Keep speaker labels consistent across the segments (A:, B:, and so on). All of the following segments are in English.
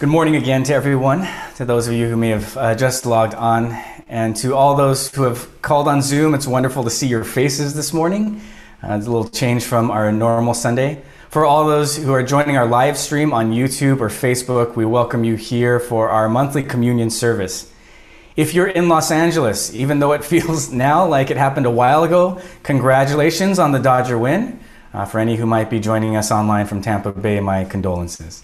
A: Good morning again to everyone, to those of you who may have uh, just logged on, and to all those who have called on Zoom. It's wonderful to see your faces this morning. Uh, it's a little change from our normal Sunday. For all those who are joining our live stream on YouTube or Facebook, we welcome you here for our monthly communion service. If you're in Los Angeles, even though it feels now like it happened a while ago, congratulations on the Dodger win. Uh, for any who might be joining us online from Tampa Bay, my condolences.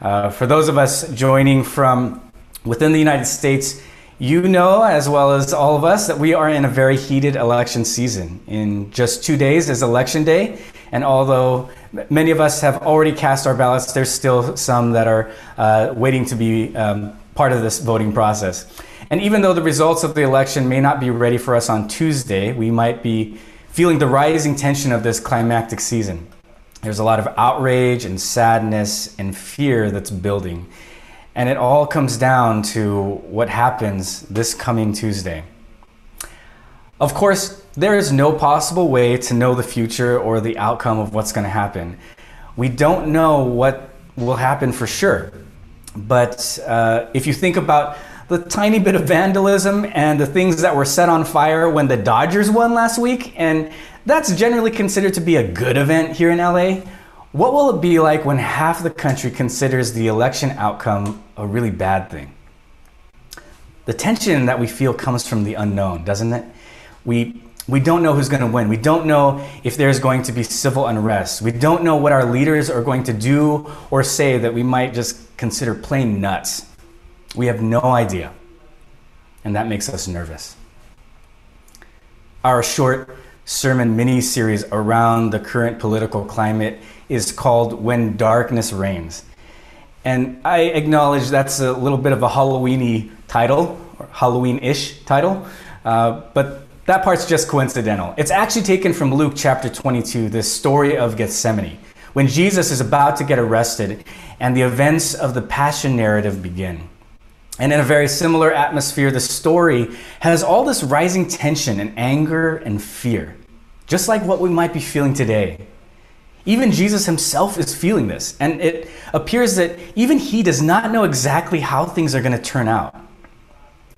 A: Uh, for those of us joining from within the United States, you know, as well as all of us, that we are in a very heated election season. In just two days is election day, and although many of us have already cast our ballots, there's still some that are uh, waiting to be um, part of this voting process. And even though the results of the election may not be ready for us on Tuesday, we might be feeling the rising tension of this climactic season. There's a lot of outrage and sadness and fear that's building. And it all comes down to what happens this coming Tuesday. Of course, there is no possible way to know the future or the outcome of what's going to happen. We don't know what will happen for sure. But uh, if you think about the tiny bit of vandalism and the things that were set on fire when the Dodgers won last week, and that's generally considered to be a good event here in LA. What will it be like when half the country considers the election outcome a really bad thing? The tension that we feel comes from the unknown, doesn't it? We, we don't know who's going to win. We don't know if there's going to be civil unrest. We don't know what our leaders are going to do or say that we might just consider plain nuts. We have no idea. And that makes us nervous. Our short sermon mini series around the current political climate is called When Darkness Reigns. And I acknowledge that's a little bit of a Halloweeny title, or Halloween ish title, uh, but that part's just coincidental. It's actually taken from Luke chapter 22, the story of Gethsemane, when Jesus is about to get arrested and the events of the Passion narrative begin. And in a very similar atmosphere, the story has all this rising tension and anger and fear, just like what we might be feeling today. Even Jesus himself is feeling this, and it appears that even he does not know exactly how things are going to turn out.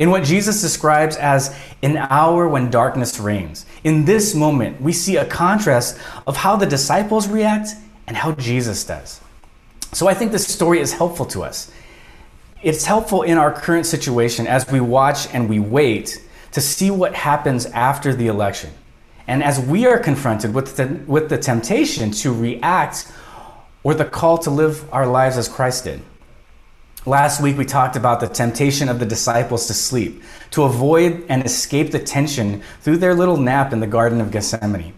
A: In what Jesus describes as an hour when darkness reigns, in this moment, we see a contrast of how the disciples react and how Jesus does. So I think this story is helpful to us it's helpful in our current situation as we watch and we wait to see what happens after the election. And as we are confronted with the, with the temptation to react or the call to live our lives as Christ did. Last week, we talked about the temptation of the disciples to sleep, to avoid and escape the tension through their little nap in the Garden of Gethsemane.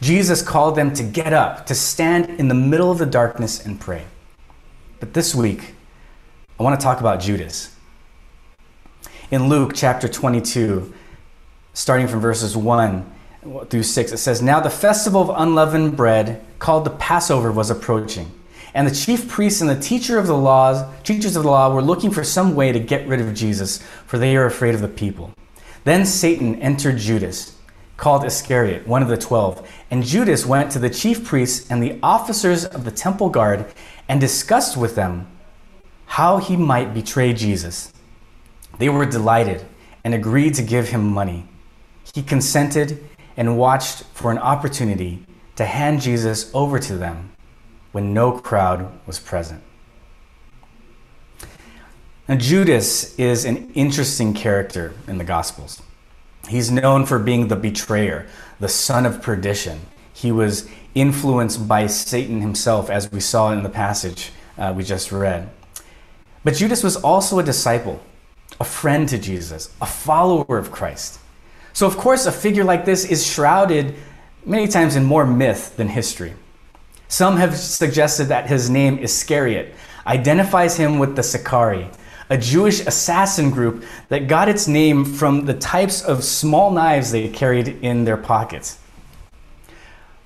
A: Jesus called them to get up, to stand in the middle of the darkness and pray. But this week, I want to talk about Judas. In Luke chapter 22, starting from verses 1 through 6, it says, Now the festival of unleavened bread, called the Passover, was approaching. And the chief priests and the teacher of the laws, teachers of the law were looking for some way to get rid of Jesus, for they are afraid of the people. Then Satan entered Judas, called Iscariot, one of the twelve. And Judas went to the chief priests and the officers of the temple guard and discussed with them how he might betray Jesus. They were delighted and agreed to give him money. He consented and watched for an opportunity to hand Jesus over to them when no crowd was present. Now, Judas is an interesting character in the Gospels. He's known for being the betrayer, the son of perdition. He was influenced by Satan himself, as we saw in the passage uh, we just read. But Judas was also a disciple, a friend to Jesus, a follower of Christ. So, of course, a figure like this is shrouded many times in more myth than history. Some have suggested that his name Iscariot identifies him with the Sicarii, a Jewish assassin group that got its name from the types of small knives they carried in their pockets.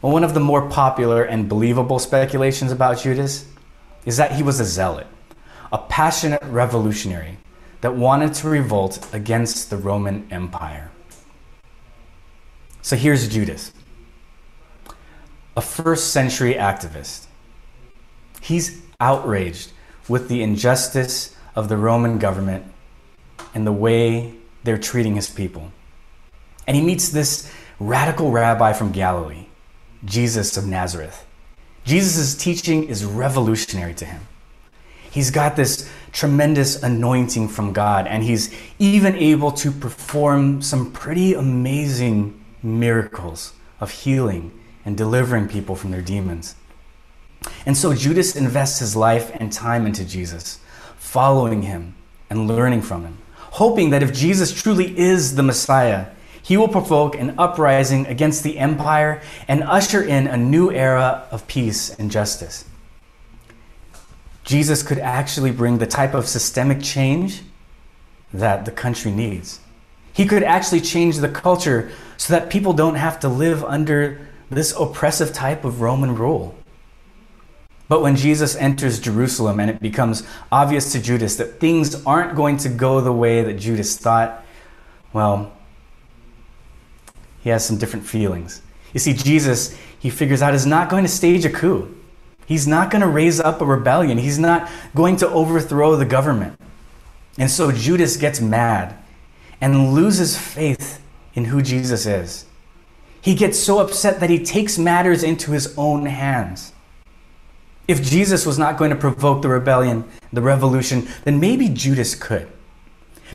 A: Well, one of the more popular and believable speculations about Judas is that he was a zealot a passionate revolutionary that wanted to revolt against the Roman Empire. So here's Judas, a first century activist. He's outraged with the injustice of the Roman government and the way they're treating his people. And he meets this radical rabbi from Galilee, Jesus of Nazareth. Jesus' teaching is revolutionary to him. He's got this tremendous anointing from God, and he's even able to perform some pretty amazing miracles of healing and delivering people from their demons. And so Judas invests his life and time into Jesus, following him and learning from him, hoping that if Jesus truly is the Messiah, he will provoke an uprising against the empire and usher in a new era of peace and justice. Jesus could actually bring the type of systemic change that the country needs. He could actually change the culture so that people don't have to live under this oppressive type of Roman rule. But when Jesus enters Jerusalem and it becomes obvious to Judas that things aren't going to go the way that Judas thought, well, he has some different feelings. You see, Jesus, he figures out, is not going to stage a coup. He's not going to raise up a rebellion. He's not going to overthrow the government. And so Judas gets mad and loses faith in who Jesus is. He gets so upset that he takes matters into his own hands. If Jesus was not going to provoke the rebellion, the revolution, then maybe Judas could.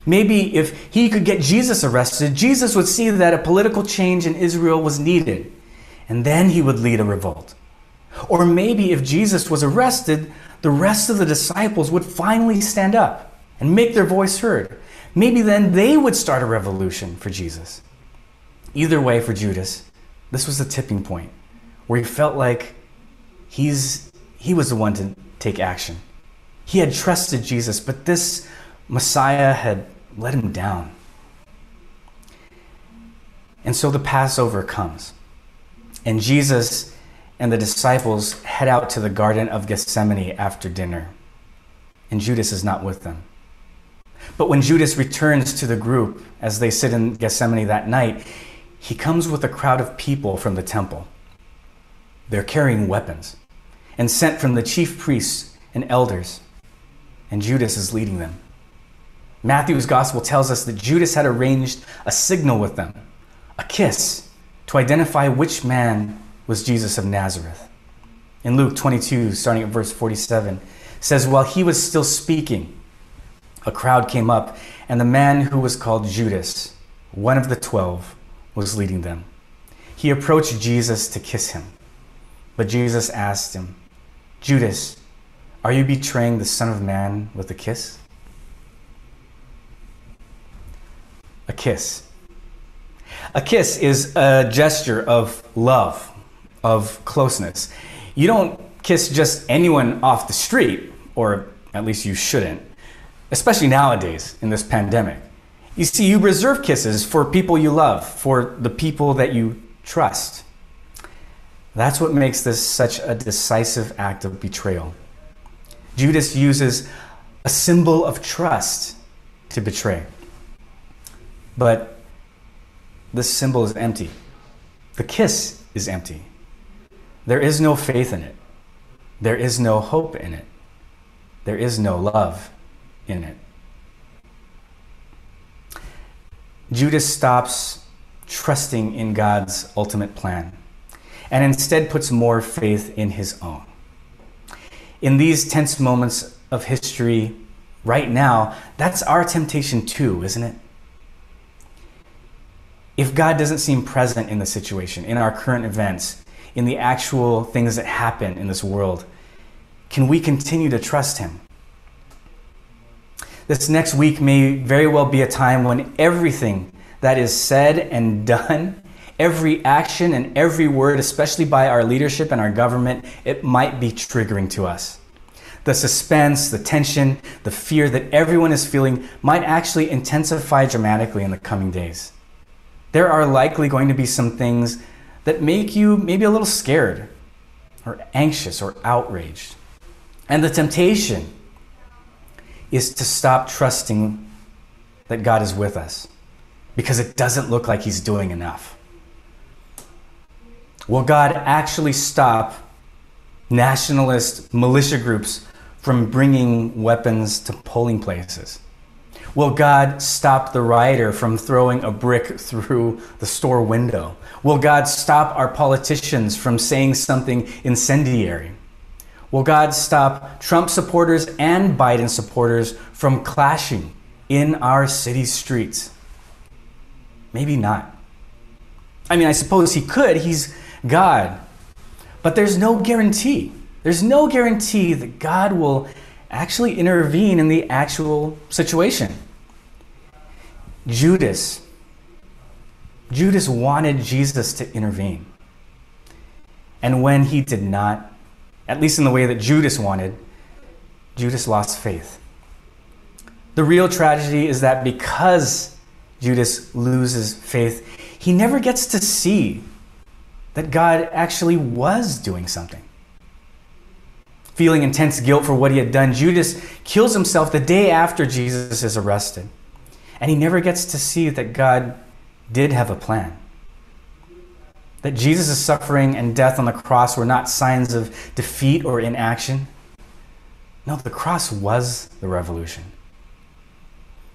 A: Maybe if he could get Jesus arrested, Jesus would see that a political change in Israel was needed, and then he would lead a revolt. Or maybe if Jesus was arrested, the rest of the disciples would finally stand up and make their voice heard. Maybe then they would start a revolution for Jesus. Either way, for Judas, this was the tipping point where he felt like he's, he was the one to take action. He had trusted Jesus, but this Messiah had let him down. And so the Passover comes, and Jesus and the disciples head out to the Garden of Gethsemane after dinner, and Judas is not with them. But when Judas returns to the group as they sit in Gethsemane that night, he comes with a crowd of people from the temple. They're carrying weapons and sent from the chief priests and elders, and Judas is leading them. Matthew's gospel tells us that Judas had arranged a signal with them, a kiss, to identify which man was Jesus of Nazareth. In Luke 22, starting at verse 47, says, While he was still speaking, a crowd came up, and the man who was called Judas, one of the twelve, was leading them. He approached Jesus to kiss him. But Jesus asked him, Judas, are you betraying the Son of Man with a kiss? A kiss. A kiss is a gesture of love, of closeness. You don't kiss just anyone off the street, or at least you shouldn't, especially nowadays in this pandemic. You see, you reserve kisses for people you love, for the people that you trust. That's what makes this such a decisive act of betrayal. Judas uses a symbol of trust to betray. But this symbol is empty. The kiss is empty. There is no faith in it. There is no hope in it. There is no love in it. Judas stops trusting in God's ultimate plan and instead puts more faith in his own. In these tense moments of history right now, that's our temptation too, isn't it? if God doesn't seem present in the situation, in our current events, in the actual things that happen in this world, can we continue to trust Him? This next week may very well be a time when everything that is said and done, every action and every word, especially by our leadership and our government, it might be triggering to us. The suspense, the tension, the fear that everyone is feeling might actually intensify dramatically in the coming days there are likely going to be some things that make you maybe a little scared or anxious or outraged. And the temptation is to stop trusting that God is with us because it doesn't look like He's doing enough. Will God actually stop nationalist militia groups from bringing weapons to polling places? Will God stop the rioter from throwing a brick through the store window? Will God stop our politicians from saying something incendiary? Will God stop Trump supporters and Biden supporters from clashing in our city streets? Maybe not. I mean, I suppose he could. He's God. But there's no guarantee. There's no guarantee that God will actually intervene in the actual situation. Judas. Judas wanted Jesus to intervene. And when he did not, at least in the way that Judas wanted, Judas lost faith. The real tragedy is that because Judas loses faith, he never gets to see that God actually was doing something. Feeling intense guilt for what he had done, Judas kills himself the day after Jesus is arrested. And he never gets to see that God did have a plan. That Jesus' suffering and death on the cross were not signs of defeat or inaction. No, the cross was the revolution.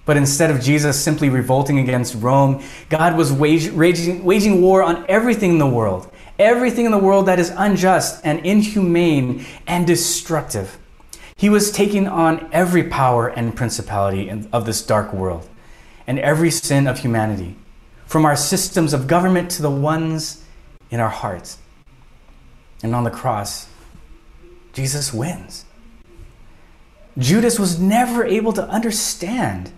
A: But instead of Jesus simply revolting against Rome, God was wage, raging, waging war on everything in the world. Everything in the world that is unjust and inhumane and destructive. He was taking on every power and principality of this dark world and every sin of humanity, from our systems of government to the ones in our hearts. And on the cross, Jesus wins. Judas was never able to understand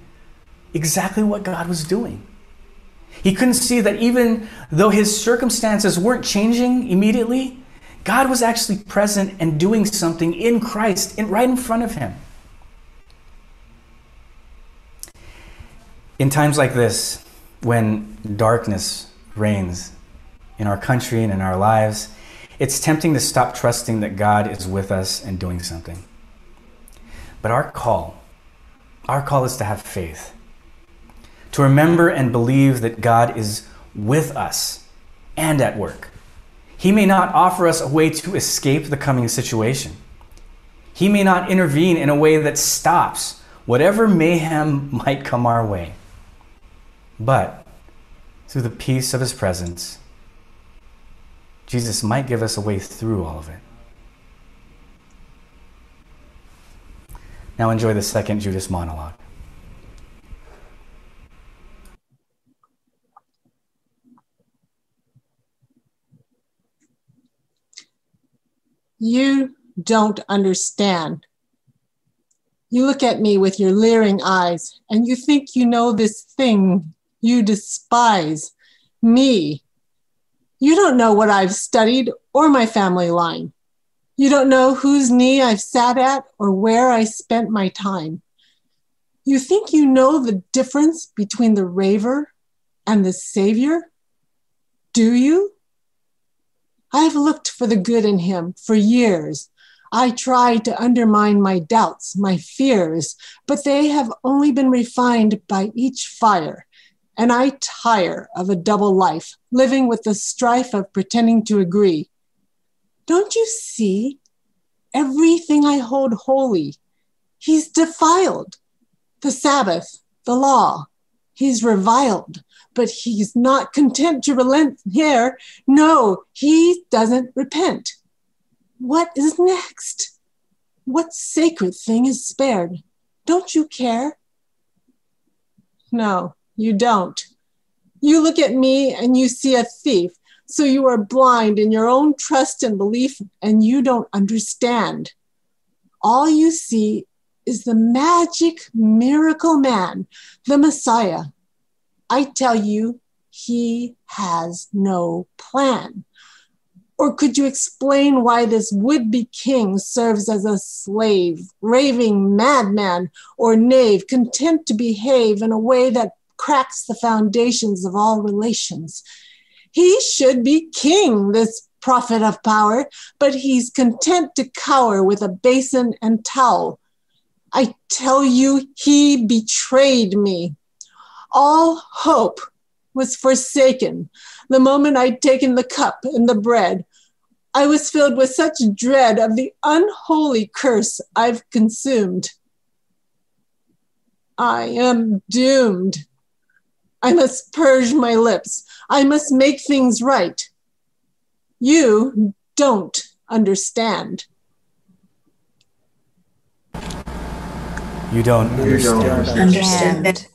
A: exactly what God was doing. He couldn't see that even though his circumstances weren't changing immediately, God was actually present and doing something in Christ in, right in front of him. In times like this, when darkness reigns in our country and in our lives, it's tempting to stop trusting that God is with us and doing something. But our call, our call is to have faith to remember and believe that God is with us and at work. He may not offer us a way to escape the coming situation. He may not intervene in a way that stops whatever mayhem might come our way. But through the peace of his presence, Jesus might give us a way through all of it. Now enjoy the second Judas monologue.
B: You don't understand. You look at me with your leering eyes, and you think you know this thing you despise me. You don't know what I've studied or my family line. You don't know whose knee I've sat at or where I spent my time. You think you know the difference between the raver and the savior? Do you? I've looked for the good in him for years. I tried to undermine my doubts, my fears, but they have only been refined by each fire. And I tire of a double life, living with the strife of pretending to agree. Don't you see? Everything I hold holy, he's defiled. The Sabbath, the law, he's reviled but he's not content to relent here. No, he doesn't repent. What is next? What sacred thing is spared? Don't you care? No, you don't. You look at me and you see a thief, so you are blind in your own trust and belief, and you don't understand. All you see is the magic miracle man, the Messiah, I tell you, he has no plan. Or could you explain why this would be king serves as a slave, raving madman or knave, content to behave in a way that cracks the foundations of all relations? He should be king, this prophet of power, but he's content to cower with a basin and towel. I tell you, he betrayed me all hope was forsaken the moment I'd taken the cup and the bread. I was filled with such dread of the unholy curse I've consumed. I am doomed. I must purge my lips. I must make things right. You don't understand.
A: You don't
C: You don't
A: understand.
C: understand.
D: understand.